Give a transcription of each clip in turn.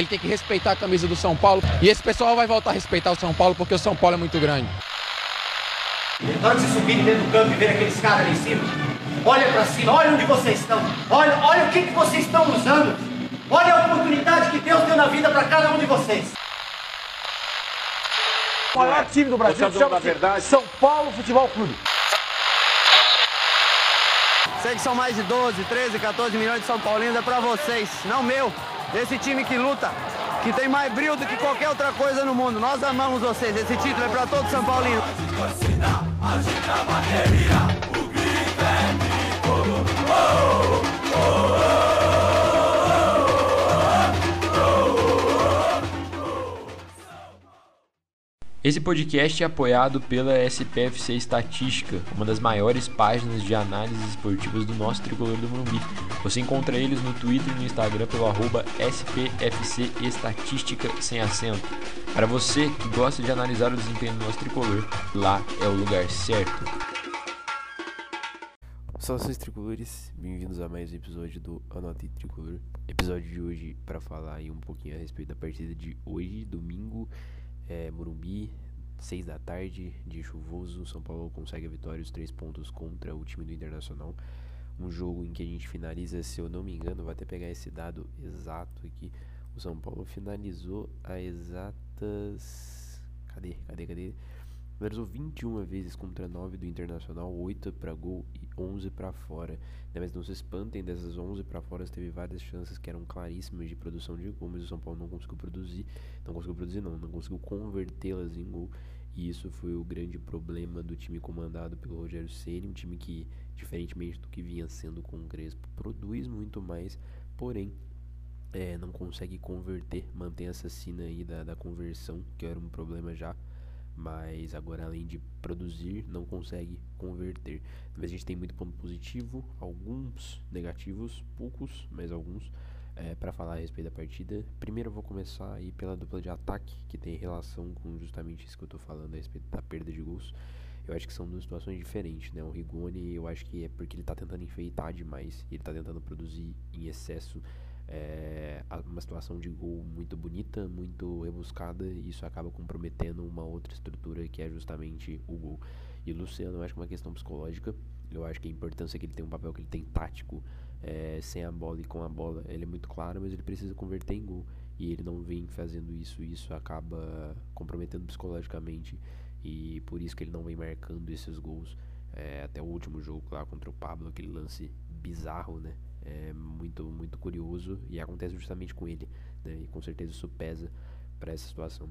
Ele tem que respeitar a camisa do São Paulo e esse pessoal vai voltar a respeitar o São Paulo porque o São Paulo é muito grande. Na hora de vocês subirem dentro do campo e ver aqueles caras ali em cima, olha pra cima, olha onde vocês estão, olha, olha o que, que vocês estão usando, olha a oportunidade que Deus deu na vida para cada um de vocês. O maior time do Brasil chama São Paulo Futebol Clube. Sei que são mais de 12, 13, 14 milhões de São Paulinos, é pra vocês, não meu. Esse time que luta, que tem mais brilho do que qualquer outra coisa no mundo. Nós amamos vocês, esse título é pra todo São Paulino. Esse podcast é apoiado pela SPFC Estatística, uma das maiores páginas de análises esportivas do nosso tricolor do Morumbi. Você encontra eles no Twitter e no Instagram pelo arroba SPFC Estatística sem acento. Para você que gosta de analisar o desempenho do nosso tricolor, lá é o lugar certo. Saudações tricolores, bem-vindos a mais um episódio do Anote Tricolor. Episódio de hoje para falar aí um pouquinho a respeito da partida de hoje, domingo, é, Morumbi, 6 da tarde, dia chuvoso. São Paulo consegue a vitória, os três pontos contra o time do Internacional. Um jogo em que a gente finaliza, se eu não me engano, vou até pegar esse dado exato aqui. O São Paulo finalizou a exatas. Cadê? Cadê? Cadê? Finalizou 21 vezes contra 9 do Internacional, 8 para gol e 11 para fora. Né? Mas não se espantem, dessas 11 para fora teve várias chances que eram claríssimas de produção de gol, mas o São Paulo não conseguiu produzir, não conseguiu produzir não, não conseguiu convertê-las em gol. E isso foi o grande problema do time comandado pelo Rogério Ceni, um time que, diferentemente do que vinha sendo com o Crespo, produz muito mais, porém é, não consegue converter, mantém essa sina aí da, da conversão, que era um problema já mas agora além de produzir não consegue converter. Mas a gente tem muito ponto positivo, alguns negativos, poucos, mas alguns é, para falar a respeito da partida. Primeiro eu vou começar aí pela dupla de ataque que tem relação com justamente isso que eu estou falando a respeito da perda de gols. Eu acho que são duas situações diferentes, né? O Rigoni, eu acho que é porque ele está tentando enfeitar demais, ele está tentando produzir em excesso é, uma situação de gol muito bonita, muito rebuscada, e isso acaba comprometendo uma outra estrutura que é justamente o gol. E o Luciano, eu acho que é uma questão psicológica, eu acho que a importância que ele tem um papel que ele tem tático, é, sem a bola e com a bola, ele é muito claro, mas ele precisa converter em gol. E ele não vem fazendo isso, e isso acaba comprometendo psicologicamente, e por isso que ele não vem marcando esses gols. É, até o último jogo lá contra o Pablo, aquele lance bizarro, né? É muito, muito curioso e acontece justamente com ele, né? E com certeza isso pesa para essa situação.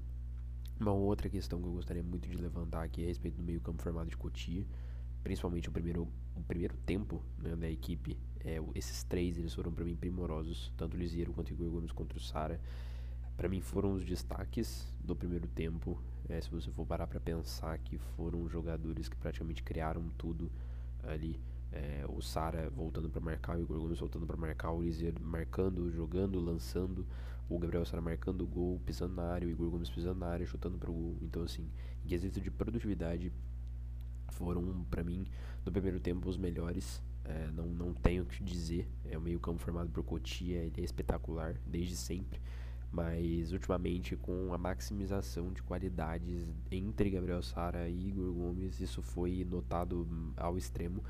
Uma outra questão que eu gostaria muito de levantar aqui é a respeito do meio campo formado de Cotia, principalmente o primeiro, o primeiro tempo né, da equipe. É, esses três eles foram para mim primorosos, tanto o Lisieiro quanto o Igor Gomes contra o Sara. Para mim foram os destaques do primeiro tempo. É, se você for parar para pensar que foram jogadores que praticamente criaram tudo ali é, o Sara voltando para marcar, o Igor Gomes voltando para marcar, o Lizier marcando, jogando, lançando, o Gabriel Sara marcando o gol, pisando na área, o Igor Gomes pisando na área, chutando para o gol. Então, assim, em quesito de produtividade, foram, para mim, no primeiro tempo, os melhores. É, não, não tenho o que dizer. É o meio-campo formado por Cotia, ele é espetacular desde sempre. Mas ultimamente, com a maximização de qualidades entre Gabriel Sara e Igor Gomes, isso foi notado ao extremo.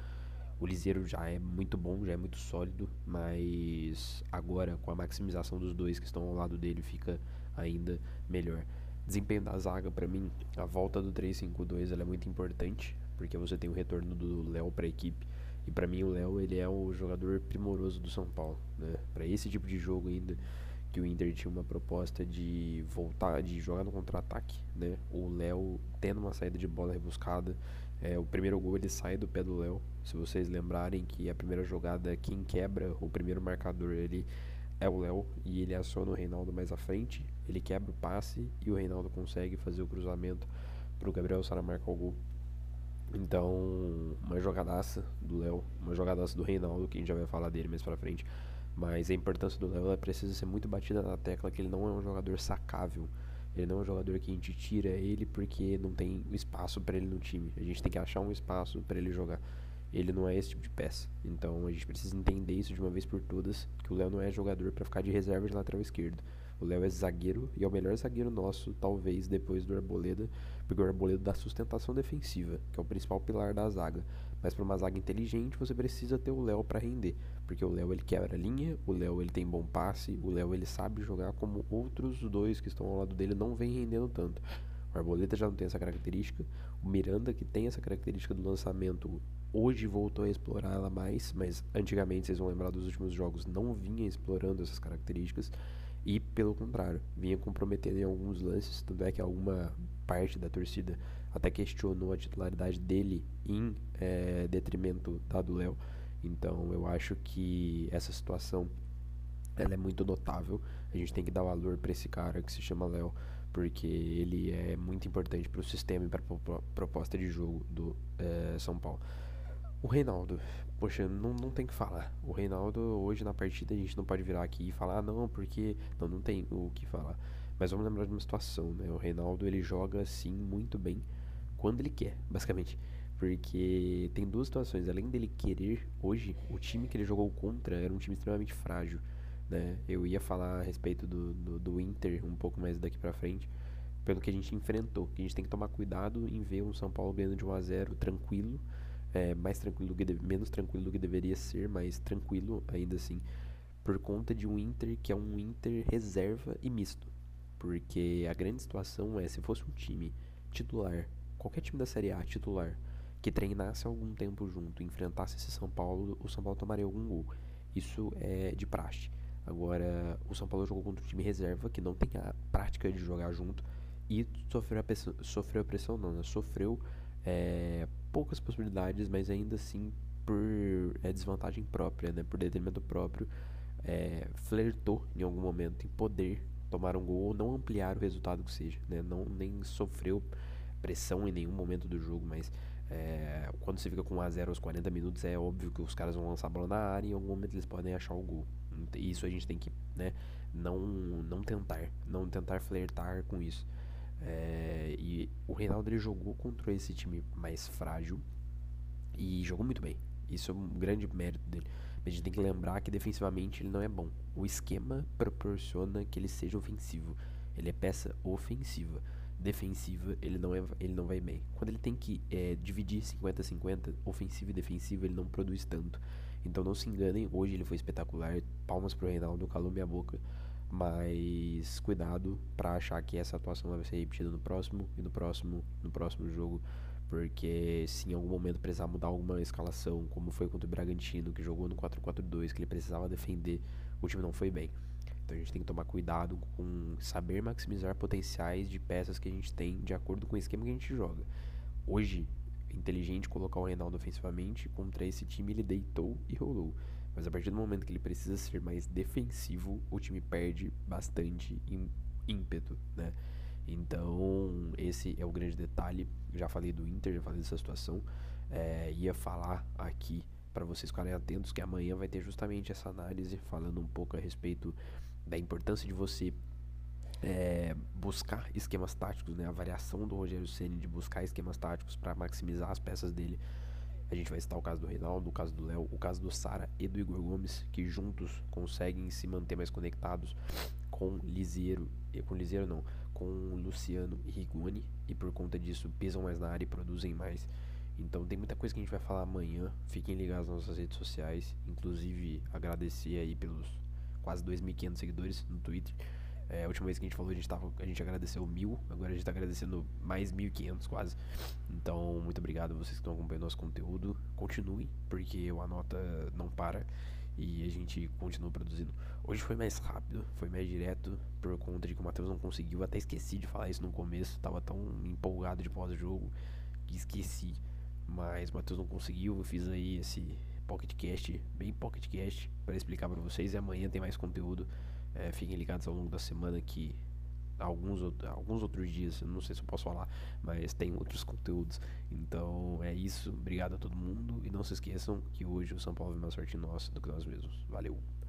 O Liseiro já é muito bom, já é muito sólido, mas agora com a maximização dos dois que estão ao lado dele fica ainda melhor. Desempenho da zaga para mim, a volta do 3-5-2 é muito importante, porque você tem o retorno do Léo para a equipe. E para mim o Léo ele é o jogador primoroso do São Paulo, né? Para esse tipo de jogo ainda que o Inter tinha uma proposta de voltar, de jogar no contra-ataque, né? O Léo tendo uma saída de bola rebuscada, é, o primeiro gol ele sai do pé do Léo. Se vocês lembrarem que a primeira jogada, quem quebra o primeiro marcador, ele é o Léo e ele aciona o Reinaldo mais à frente. Ele quebra o passe e o Reinaldo consegue fazer o cruzamento para o Gabriel Sara marcar o gol. Então, uma jogadaça do Léo, uma jogadaça do Reinaldo, que a gente já vai falar dele mais pra frente. Mas a importância do Léo precisa ser muito batida na tecla que ele não é um jogador sacável. Ele não é um jogador que a gente tira ele porque não tem espaço para ele no time. A gente tem que achar um espaço para ele jogar. ele não é esse tipo de peça. Então a gente precisa entender isso de uma vez por todas, que o Léo não é jogador para ficar de reserva de lateral esquerdo. O Léo é zagueiro e é o melhor zagueiro nosso, talvez depois do Arboleda, porque o Arboleda dá sustentação defensiva, que é o principal pilar da zaga. Mas para uma zaga inteligente, você precisa ter o Léo para render, porque o Léo ele quebra a linha, o Léo ele tem bom passe, o Léo ele sabe jogar como outros dois que estão ao lado dele não vem rendendo tanto. O Arboleta já não tem essa característica, o Miranda que tem essa característica do lançamento hoje voltou a explorar ela mais, mas antigamente vocês vão lembrar dos últimos jogos não vinha explorando essas características. E pelo contrário, vinha comprometendo em alguns lances, tanto é que alguma parte da torcida até questionou a titularidade dele em é, detrimento da do Léo. Então eu acho que essa situação ela é muito notável. A gente tem que dar valor para esse cara que se chama Léo, porque ele é muito importante para o sistema e para a proposta de jogo do é, São Paulo. O Reinaldo, poxa, não, não tem que falar. O Reinaldo, hoje na partida, a gente não pode virar aqui e falar, ah, não, porque. Não, não tem o que falar. Mas vamos lembrar de uma situação, né? O Reinaldo, ele joga, assim, muito bem quando ele quer, basicamente. Porque tem duas situações. Além dele querer, hoje, o time que ele jogou contra era um time extremamente frágil, né? Eu ia falar a respeito do, do, do Inter um pouco mais daqui pra frente pelo que a gente enfrentou. Que a gente tem que tomar cuidado em ver um São Paulo ganhando de 1 a 0 tranquilo é, mais tranquilo do que deve, menos tranquilo do que deveria ser, mas tranquilo ainda assim, por conta de um Inter que é um Inter reserva e misto. Porque a grande situação é se fosse um time titular, qualquer time da Série A titular, que treinasse algum tempo junto, enfrentasse esse São Paulo, o São Paulo tomaria algum gol. Isso é de praxe. Agora, o São Paulo jogou contra um time reserva que não tem a prática de jogar junto e sofreu a pressão, sofreu a pressão não, né? sofreu é, poucas possibilidades, mas ainda assim por é, desvantagem própria, né, por detrimento próprio, é, flertou em algum momento em poder tomar um gol ou não ampliar o resultado que seja, né, não nem sofreu pressão em nenhum momento do jogo, mas é, quando você fica com 1 a 0 aos 40 minutos é óbvio que os caras vão lançar a bola na área e em algum momento eles podem achar o gol. Isso a gente tem que, né, não não tentar, não tentar flertar com isso. É, e o Reinaldo ele jogou contra esse time mais frágil e jogou muito bem. Isso é um grande mérito dele. Mas a gente tem que lembrar que defensivamente ele não é bom. O esquema proporciona que ele seja ofensivo. Ele é peça ofensiva. Defensiva, ele não, é, ele não vai bem. Quando ele tem que é, dividir 50-50, ofensivo e defensivo, ele não produz tanto. Então não se enganem, hoje ele foi espetacular. Palmas pro Reinaldo, calou minha boca. Mas cuidado para achar que essa atuação vai ser repetida no próximo e no próximo, no próximo jogo, porque se em algum momento precisar mudar alguma escalação, como foi contra o Bragantino, que jogou no 4-4-2, que ele precisava defender, o time não foi bem. Então a gente tem que tomar cuidado com saber maximizar potenciais de peças que a gente tem de acordo com o esquema que a gente joga. Hoje, inteligente colocar o Reinaldo ofensivamente contra esse time, ele deitou e rolou. Mas a partir do momento que ele precisa ser mais defensivo, o time perde bastante ímpeto, né? Então, esse é o grande detalhe. Já falei do Inter, já falei dessa situação. É, ia falar aqui para vocês ficarem atentos que amanhã vai ter justamente essa análise falando um pouco a respeito da importância de você é, buscar esquemas táticos, né? A variação do Rogério Ceni de buscar esquemas táticos para maximizar as peças dele a gente vai citar o caso do Reinaldo, o caso do Léo, o caso do Sara e do Igor Gomes, que juntos conseguem se manter mais conectados com Liseiro, e com Liseiro não, com Luciano e Rigoni, e por conta disso pisam mais na área e produzem mais. Então tem muita coisa que a gente vai falar amanhã. Fiquem ligados nas nossas redes sociais, inclusive agradecer aí pelos quase 2.500 seguidores no Twitter. É, a última vez que a gente falou, a gente, tava, a gente agradeceu mil, agora a gente está agradecendo mais 1.500 quase. Então, muito obrigado a vocês que estão acompanhando nosso conteúdo. Continuem, porque a nota não para e a gente continua produzindo. Hoje foi mais rápido, foi mais direto, por conta de que o Matheus não conseguiu. Até esqueci de falar isso no começo, tava tão empolgado de pós-jogo que esqueci. Mas o Matheus não conseguiu, eu fiz aí esse pocketcast, bem pocketcast, para explicar para vocês. E amanhã tem mais conteúdo. É, fiquem ligados ao longo da semana que alguns, alguns outros dias, não sei se eu posso falar, mas tem outros conteúdos. Então é isso. Obrigado a todo mundo. E não se esqueçam que hoje o São Paulo vem mais sorte nossa do que nós mesmos. Valeu!